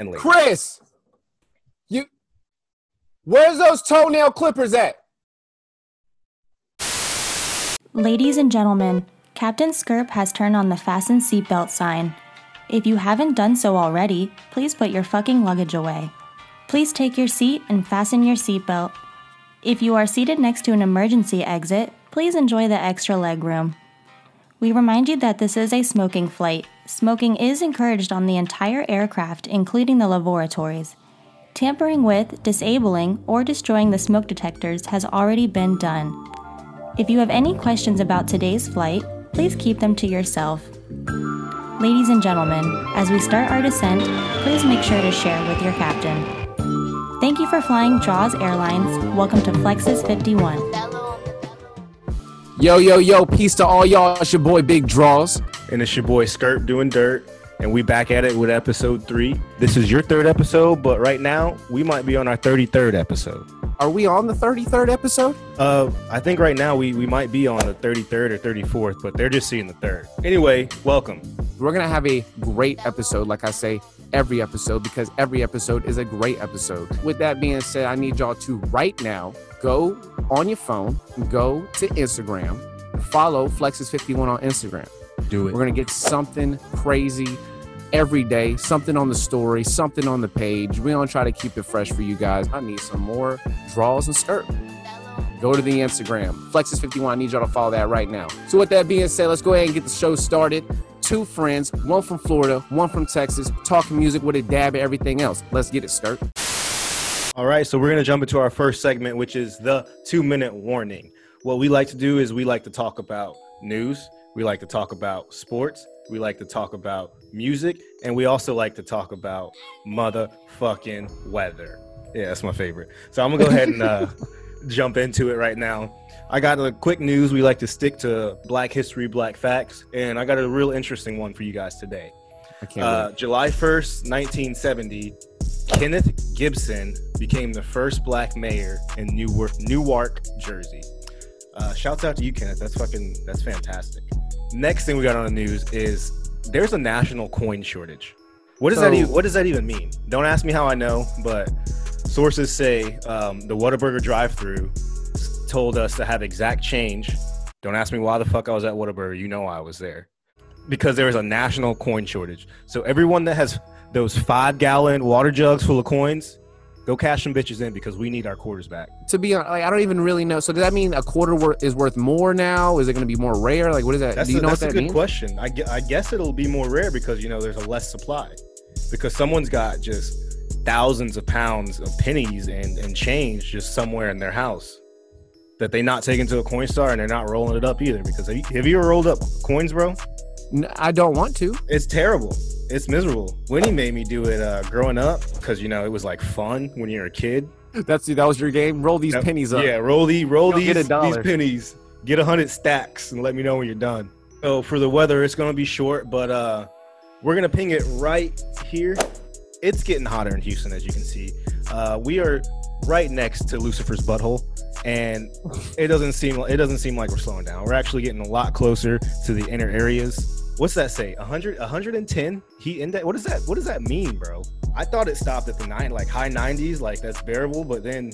Stanley. Chris, you, where's those toenail clippers at? Ladies and gentlemen, Captain Skirp has turned on the fasten seatbelt sign. If you haven't done so already, please put your fucking luggage away. Please take your seat and fasten your seatbelt. If you are seated next to an emergency exit, please enjoy the extra leg room. We remind you that this is a smoking flight. Smoking is encouraged on the entire aircraft, including the laboratories. Tampering with, disabling, or destroying the smoke detectors has already been done. If you have any questions about today's flight, please keep them to yourself. Ladies and gentlemen, as we start our descent, please make sure to share with your captain. Thank you for flying Jaws Airlines. Welcome to Flexus 51. Yo, yo, yo, peace to all y'all. It's your boy Big Draws. And it's your boy Skirt doing dirt. And we back at it with episode three. This is your third episode, but right now we might be on our 33rd episode. Are we on the 33rd episode? Uh, I think right now we, we might be on the 33rd or 34th, but they're just seeing the third. Anyway, welcome. We're going to have a great episode, like I say, every episode, because every episode is a great episode. With that being said, I need y'all to right now go on your phone, go to Instagram, follow Flexus51 on Instagram. Do it. We're going to get something crazy every day, something on the story, something on the page. We're going to try to keep it fresh for you guys. I need some more draws and skirt. Go to the Instagram, Flexus51. I need y'all to follow that right now. So, with that being said, let's go ahead and get the show started. Two friends, one from Florida, one from Texas, talking music with a dab of everything else. Let's get it, skirt. All right, so we're going to jump into our first segment, which is the two minute warning. What we like to do is we like to talk about news, we like to talk about sports, we like to talk about music, and we also like to talk about motherfucking weather. Yeah, that's my favorite. So I'm gonna go ahead and uh, jump into it right now. I got a quick news. We like to stick to Black History, Black Facts, and I got a real interesting one for you guys today. I can't Uh, July 1st, 1970, Kenneth Gibson became the first black mayor in Newark, Newark, Jersey. Uh, shouts out to you, Kenneth. That's fucking, that's fantastic. Next thing we got on the news is there's a national coin shortage. What does that even, what does that even mean? Don't ask me how I know, but sources say um, the Whataburger drive-through told us to have exact change. Don't ask me why the fuck I was at Whataburger. You know I was there because there is a national coin shortage. So everyone that has those five gallon water jugs full of coins, go cash some bitches in because we need our quarters back. to be honest, like, I don't even really know. So does that mean a quarter wor- is worth more now? Is it going to be more rare? Like, what is that? That's, Do you a, know that's what a that good means? question. I, gue- I guess it'll be more rare because you know there's a less supply. Because someone's got just thousands of pounds of pennies and, and change just somewhere in their house that they not taking to a Coinstar and they're not rolling it up either. Because have you, have you ever rolled up coins, bro? I don't want to. It's terrible. It's miserable. Winnie made me do it uh, growing up because you know it was like fun when you're a kid. That's that was your game. Roll these pennies up. Yeah, roll the roll these, these pennies. Get a hundred stacks and let me know when you're done. So for the weather, it's gonna be short, but uh we're gonna ping it right here. It's getting hotter in Houston, as you can see. Uh, we are right next to Lucifer's butthole, and it doesn't seem it doesn't seem like we're slowing down. We're actually getting a lot closer to the inner areas. What's that say? 100, 110 heat index. What does that? What does that mean, bro? I thought it stopped at the nine, like high 90s, like that's bearable. But then,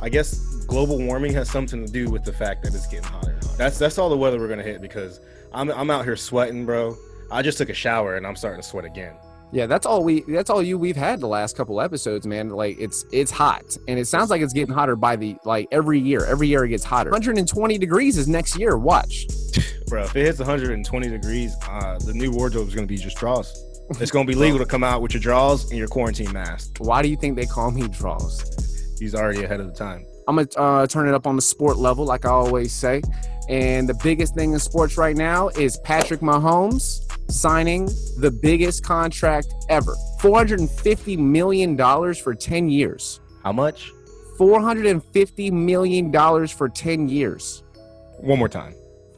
I guess global warming has something to do with the fact that it's getting hotter. That's that's all the weather we're gonna hit because I'm I'm out here sweating, bro. I just took a shower and I'm starting to sweat again. Yeah, that's all we. That's all you we've had the last couple episodes, man. Like it's it's hot, and it sounds like it's getting hotter by the like every year. Every year it gets hotter. 120 degrees is next year. Watch. Bro, if it hits 120 degrees, uh, the new wardrobe is gonna be just draws. It's gonna be legal to come out with your draws and your quarantine mask. Why do you think they call me draws? He's already ahead of the time. I'm gonna uh, turn it up on the sport level, like I always say. And the biggest thing in sports right now is Patrick Mahomes signing the biggest contract ever 450 million dollars for 10 years. How much? 450 million dollars for 10 years. One more time.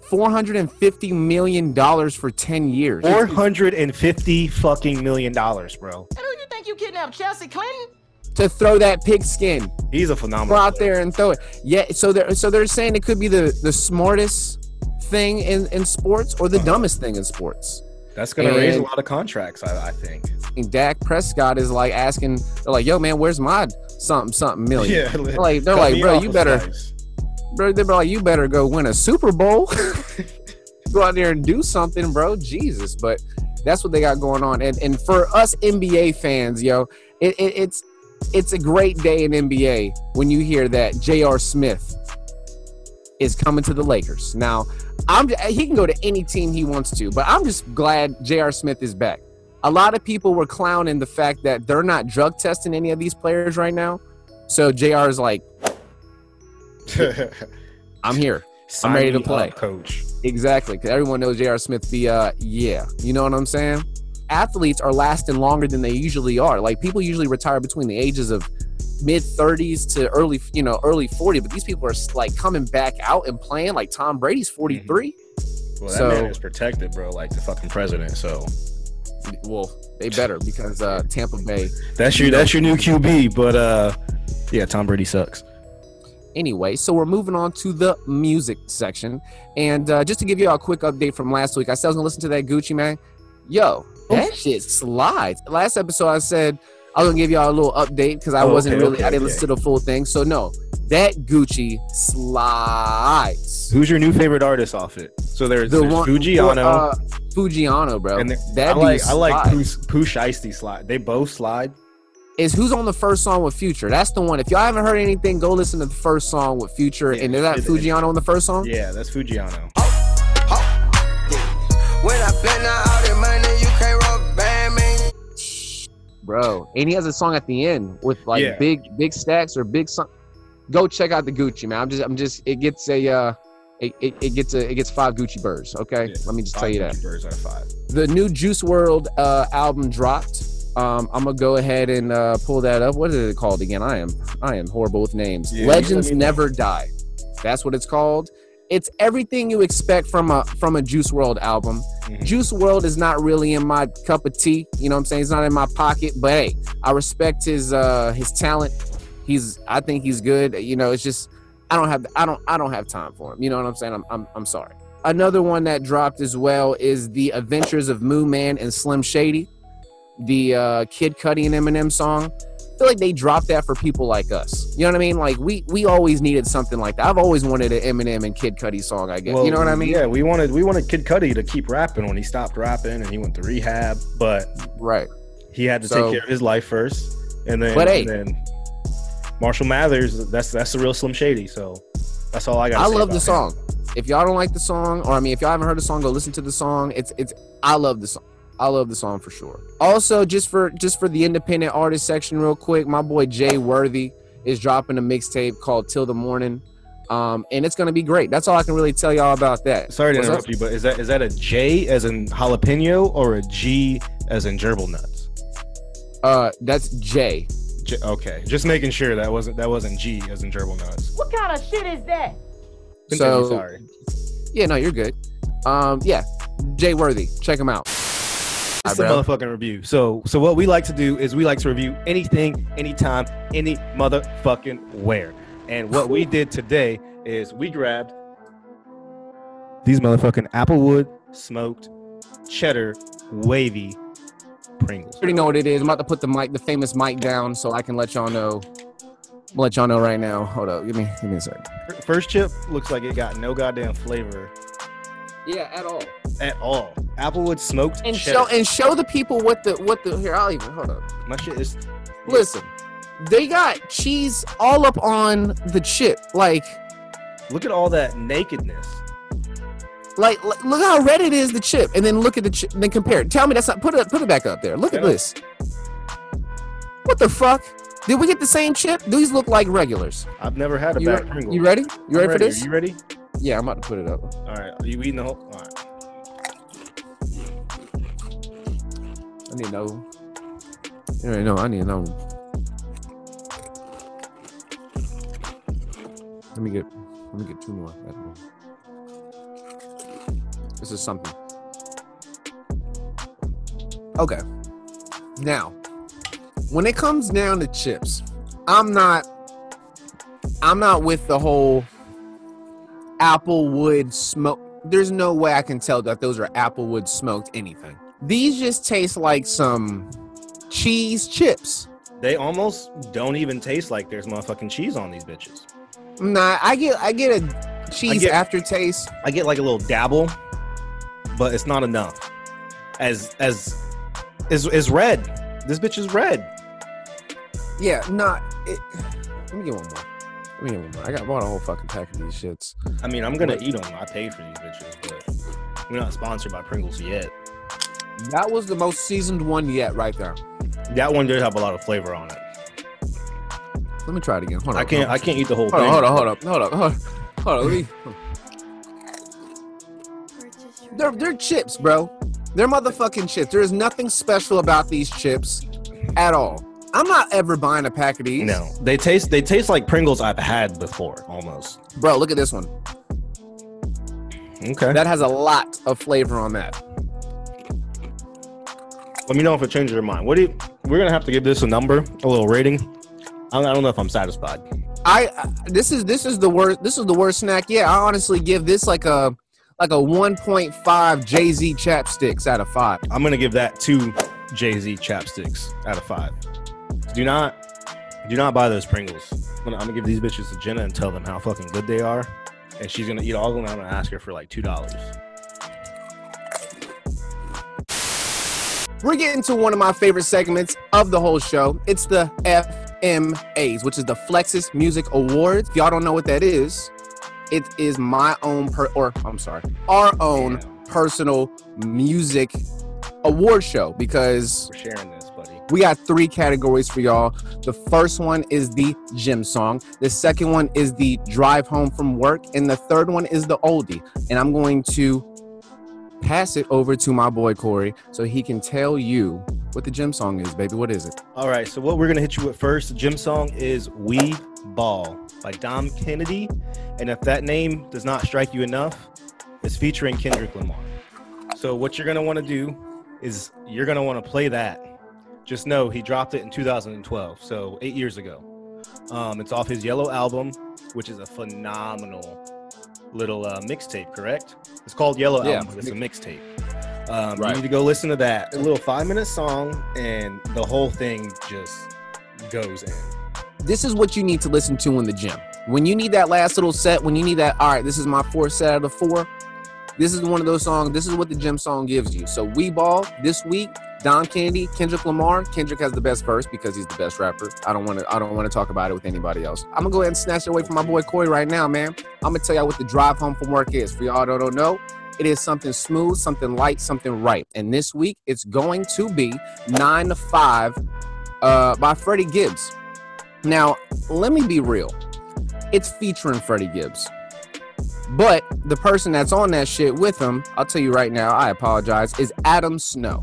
450 million dollars for 10 years. 450 fucking million dollars, bro. And who do you think you kidnapped? Chelsea Clinton? to throw that pigskin. He's a phenomenal. Go out player. there and throw it. Yeah, so they're so they're saying it could be the the smartest thing in in sports or the dumbest thing in sports. That's gonna raise a lot of contracts, I, I think. And Dak Prescott is like asking, they're like, "Yo, man, where's my something something million? Yeah, They're like, they're cut like, bro, you better, slice. Bro, they're like, you better go win a Super Bowl. go out there and do something, bro. Jesus, but that's what they got going on. And and for us NBA fans, yo, it, it, it's it's a great day in NBA when you hear that J.R. Smith is coming to the Lakers. Now, I'm he can go to any team he wants to, but I'm just glad J.R. Smith is back. A lot of people were clowning the fact that they're not drug testing any of these players right now. So JR is like, I'm here. Sign I'm ready to play. up, coach. Exactly, because everyone knows J.R. Smith be uh yeah, you know what I'm saying? Athletes are lasting longer than they usually are. Like people usually retire between the ages of mid 30s to early, you know, early 40, but these people are like coming back out and playing. Like Tom Brady's 43. Well, that So- man is protected, bro, like the fucking president. So Well, they better because uh Tampa Bay. that's your that's your new QB. But uh, yeah, Tom Brady sucks. Anyway, so we're moving on to the music section, and uh, just to give you a quick update from last week, I said I was gonna listen to that Gucci Mane. Yo, that shit slides. Last episode, I said I was gonna give y'all a little update because I Oh, wasn't okay, really, okay, I didn't okay. listen to the full thing. So no, that Gucci slides. Who's your new favorite artist off it? So there's, The there's one, Foogiano. uh, Foogiano, bro. and that I like I like Pooh Shiesty slide. They both slide. Is who's on the first song with Future. That's the one. If y'all haven't heard anything, go listen to the first song with Future. Yeah, and is that Foogiano on the first song? Yeah, that's Foogiano. When I spend all the money, you can't rub band me. bro. And he has a song at the end with like Yeah. big big stacks or big song. Go check out the Gucci Mane. I'm just I'm just it gets a uh it, it, it gets a it gets five Gucci birds. Okay, Yeah, let me just tell Five you that Gucci Birds out of five. the new Juice WRLD uh album dropped. Um, I'm gonna go ahead and uh, pull that up. What is it called again? I am I am horrible with names. Yeah, Legends. Never Die. That's what it's called. It's everything you expect from a from a Juice WRLD album. Mhm. Juice WRLD is not really in my cup of tea. You know what I'm saying? It's not in my pocket, but hey, I respect his uh his talent. He's I think he's good. You know, it's just I don't have I don't I don't have time for him. You know what I'm saying? I'm I'm, I'm sorry. Another one that dropped as well is The Adventures of Moon Man and Slim Shady, the uh, Kid Cudi and Eminem song. I feel like they dropped that for people like us. You know what I mean? Like we we always needed something like that. I've always wanted an Eminem and Kid Cudi song. I guess you know what I mean? Yeah, we wanted we wanted Kid Cudi to keep rapping when he stopped rapping and he went to rehab, but Right. he had to So- take care of his life first, and then But hey. and then Marshall Mathers. That's that's the real Slim Shady. So that's all I got. I love the song. If y'all don't like the song, or I mean, if y'all haven't heard the song, go listen to the song. It's it's. I love the song. I love the song for sure. Also, just for just for the independent artist section, real quick, my boy Jay Worthy is dropping a mixtape called "Till the Morning," um, and it's gonna be great. That's all I can really tell y'all about that. Sorry to What's interrupt you, but is that is that a J as in jalapeno or a G as in gerbil nuts? Uh, that's Jay. J- okay, just making sure that wasn't that wasn't G as in gerbil nuts. What kind of shit is that? Continue, So- sorry. Yeah, no, you're good. Um, yeah, Jay Worthy, check him out. It's the bro. motherfucking review. So, so what we like to do is we like to review anything, anytime, any motherfucking where. And what we did today is we grabbed these motherfucking Applewood smoked cheddar wavy Pringles. already know what it is. I'm about to put the mic, the famous mic down, so I can let y'all know. Let y'all know right now. Hold up, give me, give me a second. First chip looks like it got no goddamn flavor Yeah, at all. at all. Applewood smoked And cheddar. show and show the people what the what the here. I'll even hold up. My shit is Listen, they got cheese all up on the chip. Like, look at all that nakedness. like, like, look how red it is. The chip, and then look at the chip. Then compare it. Tell me that's not. Put it put it back up there. Look at this. What the fuck? Did we get the same chip? These look like regulars. I've never had a You, bad re- Pringle. you ready? You I'm ready for this? Are you ready? Yeah, I'm about to put it up. All right. Are you eating the whole? All right. I need to know. You already know. I need to know. Let me get. Let me get two more. This is something. Okay. Now, when it comes down to chips, I'm not. I'm not with the whole Applewood smoke. There's no way I can tell that those are Applewood smoked anything. These just taste like some cheese chips. They almost don't even taste like there's motherfucking cheese on these bitches. Nah, I get I get a cheese get- aftertaste. I get like a little dabble, but it's not enough. As as is is red. This bitch is red. Yeah, nah. Let me get one more. Let me get one more. I got bought a whole fucking pack of these shits. I mean, I'm gonna eat them. I paid for these bitches, but we're not sponsored by Pringles yet. That was the most seasoned one yet, right there. That one did have a lot of flavor on it. Let me try it again. Hold on. I can't. I can't eat the whole Hold thing. hold on, hold on, hold on, hold on. Hold on. Let me. They're they're chips, bro. They're motherfucking chips. There is nothing special about these chips at all. I'm not ever buying a pack of these. No, they taste. They taste like Pringles I've had before, almost. Bro, look at this one. Okay. That has a lot of flavor on that. Let me know if it changes your mind. What do you? We're gonna have to give this a number, a little rating. I don't, I don't know if I'm satisfied. I this is this is the worst this is the worst snack. Yeah, I honestly give this like a like a 1.5 Jay Z chapsticks out of five. I'm gonna give that two Jay Z chapsticks out of five. Do not, do not buy those Pringles. I'm gonna, I'm gonna give these bitches to Jenna and tell them how fucking good they are, and she's gonna eat all of them. And I'm gonna ask her for like two dollars. We're getting to one of my favorite segments of the whole show. It's the FMAs, which is the Flexus Music Awards. If y'all don't know what that is, it is my own per or I'm sorry, our own personal music award show because we got three categories for y'all. The first one is the gym song. The second one is the drive home from work. And the third one is the oldie. And I'm going to pass it over to my boy Corey so he can tell you what the gym song is, baby. What is it? All right, so what we're gonna hit you with first, the gym song is "We Ball" by Dom Kennedy, and if that name does not strike you enough, it's featuring Kendrick Lamar. So what you're gonna want to do is you're gonna want to play that. Just know he dropped it in 2012, so eight years ago. Um, it's off his Yellow album, which is a phenomenal little uh, mixtape. Correct? It's called Yellow Yeah. Album. but It's a mixtape. Um, Right. You need to go listen to that. A little five minute song, and the whole thing just goes in. This is what you need to listen to in the gym. When you need that last little set, when you need that, all right, this is my fourth set out of the four. This is one of those songs. This is what the gym song gives you. So we ball this week. Dom Kennedy, Kendrick Lamar. Kendrick has the best verse because he's the best rapper. I don't want to. I don't want to talk about it with anybody else. I'm gonna go ahead and snatch it away from my boy Corey right now, man. I'm gonna tell y'all what the drive home from work is. For y'all that don't know, it is something smooth, something light, something right. And this week, it's going to be nine to five uh, by Freddie Gibbs. Now, let me be real. It's featuring Freddie Gibbs. But the person that's on that shit with him, I'll tell you right now, I apologize, is Adam Snow.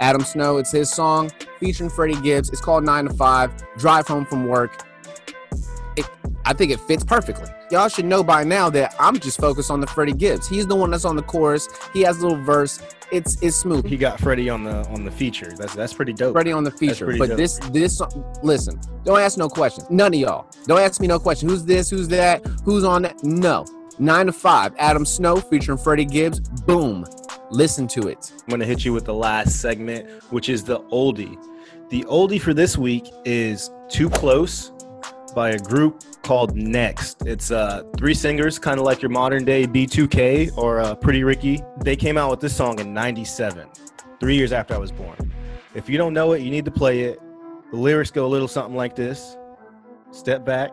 Adam Snow, it's his song featuring Freddie Gibbs. It's called 9 to 5, Drive Home from Work. It, I think it fits perfectly. Y'all should know by now that I'm just focused on the Freddie Gibbs. He's the one that's on the chorus. He has a little verse. It's it's smooth. He got Freddie on the on the feature. That's that's pretty dope. Freddie on the feature. But dope. this this listen, don't ask no questions. None of y'all. Don't ask me no question. Who's this? Who's that? Who's on that? No. Nine to five. Adam Snow featuring Freddie Gibbs. Boom. Listen to it. I'm gonna hit you with the last segment, which is the oldie. The oldie for this week is "Too Close" by a group called Next. It's uh, three singers, kind of like your modern day B2K or uh, Pretty Ricky. They came out with this song in '97, three years after I was born. If you don't know it, you need to play it. The lyrics go a little something like this: Step back,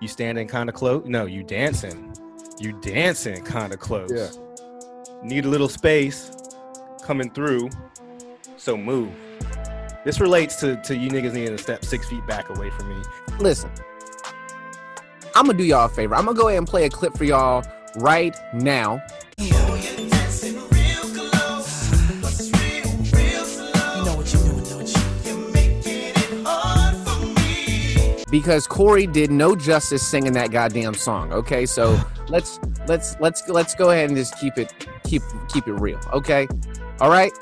you standing kind of close. No, you dancing. You dancing kind of close. Yeah. Need a little space coming through, so move. This relates to, to you niggas needing to step six feet back away from me. Listen. I'm gonna do y'all a favor. I'm gonna go ahead and play a clip for y'all right now. because Corey did no justice singing that goddamn song. Okay, so let's let's let's let's go ahead and just keep it keep keep it real. Okay, all right.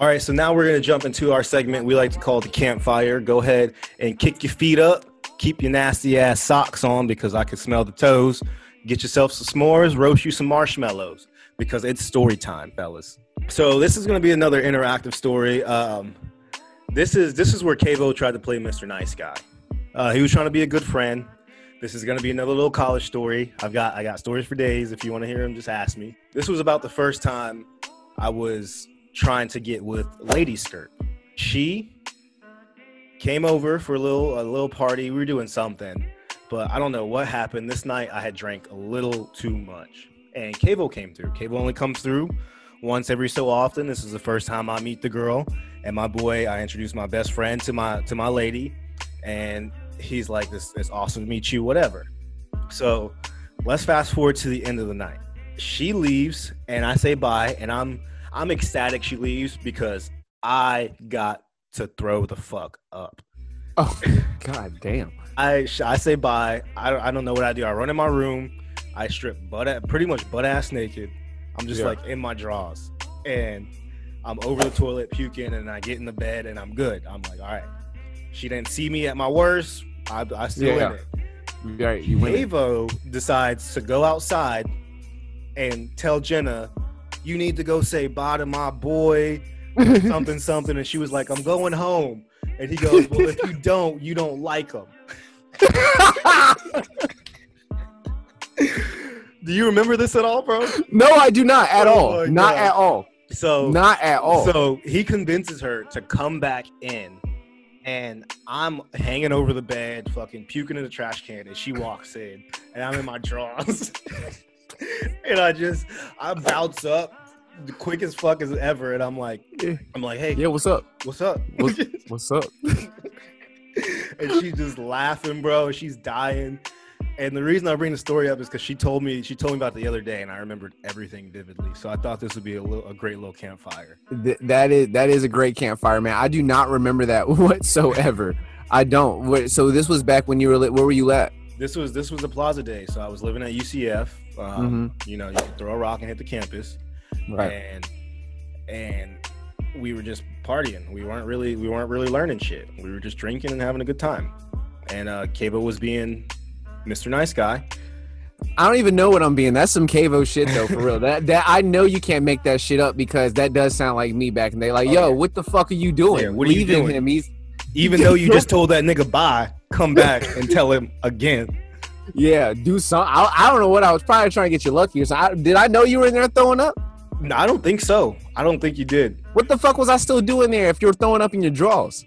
All right, so now we're gonna jump into our segment we like to call it the campfire. Go ahead and kick your feet up, keep your nasty ass socks on because I can smell the toes. Get yourself some s'mores, roast you some marshmallows because it's story time, fellas. So this is going to be another interactive story. Um, this is this is where Kavo tried to play Mr. Nice Guy. Uh, he was trying to be a good friend. This is going to be another little college story. I've got I got stories for days. If you want to hear them, just ask me. This was about the first time I was trying to get with Lady Skirt. She came over for a little a little party. We were doing something, but I don't know what happened. This night I had drank a little too much, and Cable came through. Cable only comes through once every so often. This is the first time I meet the girl, and my boy. I introduced my best friend to my to my lady, and he's like, "This it's awesome to meet you." Whatever. So let's fast forward to the end of the night. She leaves, and I say bye, and I'm I'm ecstatic she leaves because I got to throw the fuck up. Oh, god damn. I I say bye. I don't, I don't know what I do. I run in my room. I strip butt pretty much butt ass naked. I'm just Yeah. like in my drawers, and I'm over the toilet puking, and I get in the bed, and I'm good. I'm like, all right. She didn't see me at my worst. I I still Yeah. in it. Right, you win. Avo decides to go outside and tell Jenna, "You need to go say bye to my boy." something something and she was like i'm going home and he goes well if you don't you don't like him do you remember this at all bro no, I do not at Oh all. Not God. at all. so Not at all. so he convinces her to come back in and i'm hanging over the bed fucking puking in the trash can and she walks in and i'm in my drawers and i just i bounce up the quickest fuck as ever and i'm like i'm like hey yeah, what's up? what's up What's, what's up? and she's just laughing, bro. She's dying. And the reason I bring the story up is because she told me she told me about the other day, and I remembered everything vividly. So I thought this would be a little a great little campfire. Th- that is that is a great campfire, man. I do not remember that whatsoever. I don't. So this was back when you were. Where were you at? This was this was the Plaza day, so I was living at UCF. Um, You know, you could throw a rock and hit the campus, Right. and and we were just partying. We weren't really we weren't really learning shit. We were just drinking and having a good time. And uh, Cabo was being Mr. Nice Guy. I don't even know what I'm being. That's some Cavo shit though, for real. That that I know you can't make that shit up because that does sound like me back in the day. Like, Oh, yo, yeah. what the fuck are you doing? Yeah, what are you doing? him. He's Even though you just told that nigga bye, come back and tell him again. yeah, do some. I, I don't know what I was probably trying to get you lucky something. I, did I know you were in there throwing up? No, I don't think so. I don't think you did. What the fuck was I still doing there if you were throwing up in your drawers?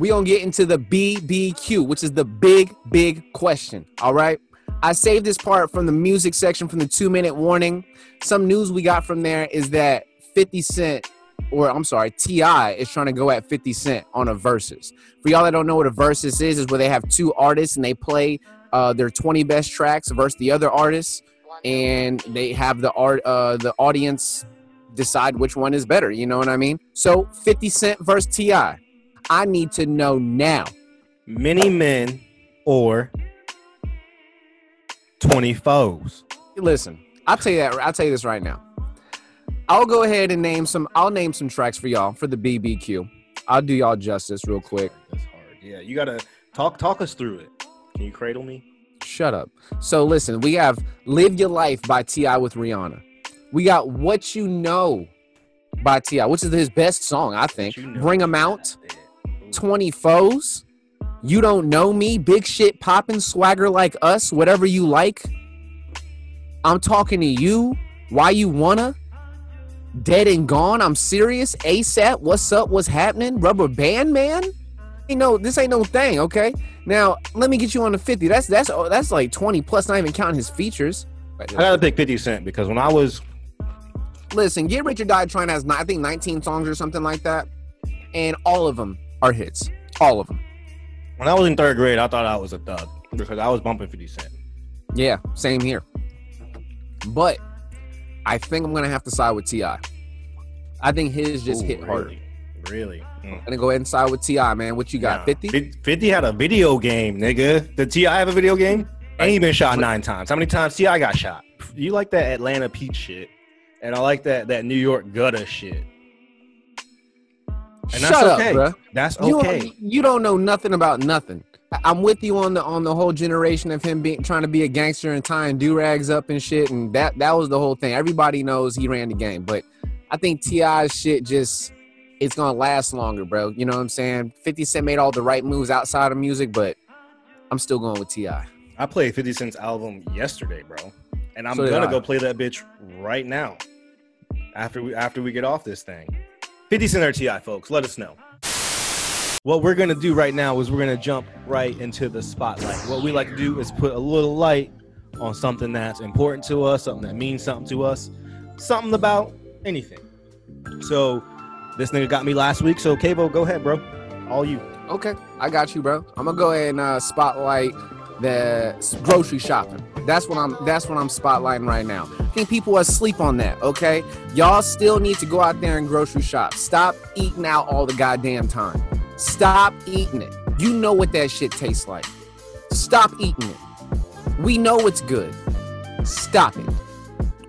We gonna get into the BBQ, which is the big, big question. All right. I saved this part from the music section from the two minute warning. Some news we got from there is that 50 Cent, or I'm sorry, T.I. is trying to go at 50 Cent on a versus. For y'all that don't know what a versus is, is where they have two artists and they play uh, their 20 best tracks versus the other artists, and they have the art, uh, the audience decide which one is better. You know what I mean? So 50 Cent versus T.I. I need to know now. Many men or 20 foes. Listen, I'll tell you that. I'll tell you this right now. I'll go ahead and name some. I'll name some tracks for y'all for the BBQ. I'll do y'all justice real quick. That's hard. Yeah, you gotta talk talk us through it. Can you cradle me? Shut up. So listen, we have "Live Your Life" by T.I. with Rihanna. We got "What You Know" by T.I., which is his best song, I think. You know Bring that. out. 24's. You don't know me. Big shit popping swagger like us. Whatever you like. I'm talking to you. Why you wanna? Dead and gone. I'm serious. ASAP. What's up? What's happening? Rubber band man. You know this ain't no thing. Okay. Now let me get you on the 50. That's that's oh, that's like 20 plus. Not even counting his features. I gotta pick 50 Cent because when I was Listen, Get Rich or Die Trying has I think 19 songs or something like that, and all of them are hits. All of them. when I was in third grade, I thought I was a thug because I was bumping 50 Cent. Yeah, same here. But I think I'm gonna have to side with Ti. I think his just Ooh, hit harder. really? Really? Mm. I'm gonna go ahead and side with T.I., man. What you got? Nah. 50? Fif- 50 had a video game, nigga. Did T.I. have a video game? And he been shot nine times. How many times T.I. got shot? You like that Atlanta Pete shit. And I like that that New York gutter shit. And that's Shut okay. up, bruh. That's You, okay. you don't know nothing about nothing. I'm with you on the on the whole generation of him being trying to be a gangster and tying do rags up and shit, and that that was the whole thing. Everybody knows he ran the game, but I think T.I.'s shit just it's gonna last longer, bro. You know what I'm saying? 50 Cent made all the right moves outside of music, but I'm still going with Ti. I played 50 Cent's album yesterday, bro. And I'm So gonna go play that bitch right now. After we after we get off this thing. 50 Cent or TI, folks, let us know. What we're gonna do right now is we're gonna jump right into the spotlight. What we like to do is put a little light on something that's important to us, something that means something to us, something about anything. So this nigga got me last week, so Cabo, go ahead, bro. All you. Okay, I got you, bro. I'm gonna go ahead and uh, spotlight the grocery shopping. That's what I'm. That's what I'm spotlighting right now. I think people are asleep on that. Okay, y'all still need to go out there and grocery shop. Stop eating out all the goddamn time. Stop eating it. You know what that shit tastes like. Stop eating it. We know it's good. Stop it.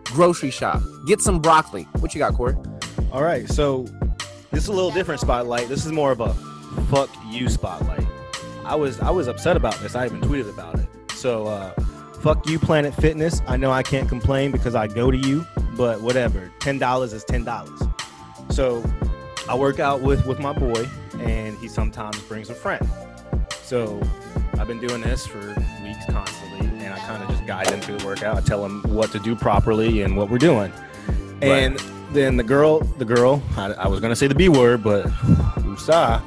Grocery shop. Get some broccoli. What you got, Corey? All right, so this is a little different spotlight. This is more of a fuck you spotlight. I was I was upset about this. I even tweeted about it. So uh, fuck you, Planet Fitness. I know I can't complain because I go to you, but whatever. Ten dollars is ten dollars. So I work out with with my boy, and he sometimes brings a friend. So I've been doing this for weeks constantly, and I kind of just guide them through the workout. I tell them what to do properly and what we're doing. And then the girl, the girl, I, I was gonna say the B word, but Usa,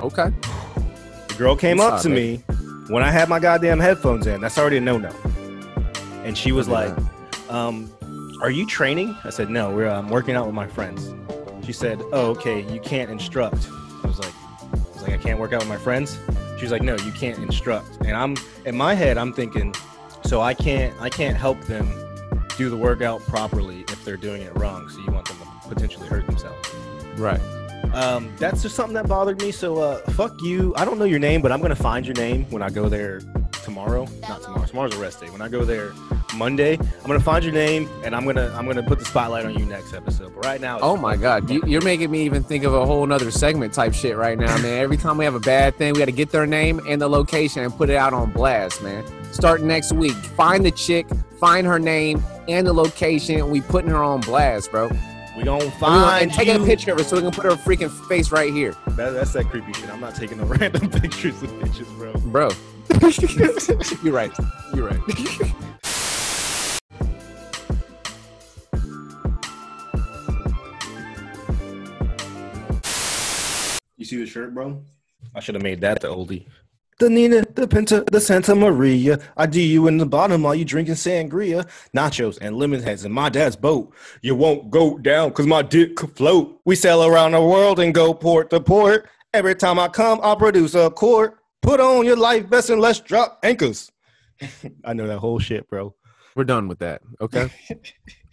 Okay. The girl came up to me when I had my goddamn headphones in. That's already a no no. And she was like, um, "Are you training?" I said, "No, we're um, working out with my friends." She said, "Oh, okay. You can't instruct." I was like, "I was like, I can't work out with my friends." She was like, "No, you can't instruct." And I'm in my head, I'm thinking, so I can't, I can't help them do the workout properly if they're doing it wrong. So you want them to potentially hurt themselves. Right. Um, that's just something that bothered me. So uh, fuck you. I don't know your name, but I'm gonna find your name when I go there tomorrow. Not tomorrow. Tomorrow's a rest day. When I go there Monday, I'm gonna find your name and I'm gonna I'm gonna put the spotlight on you next episode. But right now, Oh my God, you, you're making me even think of a whole nother segment type shit right now, man. Every time we have a bad thing, we got to get their name and the location and put it out on blast, man. Start next week. Find the chick, find her name and the location, we putting her on blast, bro. We gonna And find taking you. a picture of her so we can put her freaking face right here, That, that's that creepy shit. I'm not taking no random pictures of bitches, bro. bro. you're right. You're right. You see the shirt, bro? I should have made that the oldie. The Nina, the Pinta, the Santa Maria. I do you in the bottom while you drinking sangria, nachos, and lemon heads in my dad's boat. You won't go down because my dick could float. We sail around the world and go port to port. Every time I come, I'll produce a court. Put on your life vest and let's drop anchors. I know that whole shit, bro. We're done with that. Okay.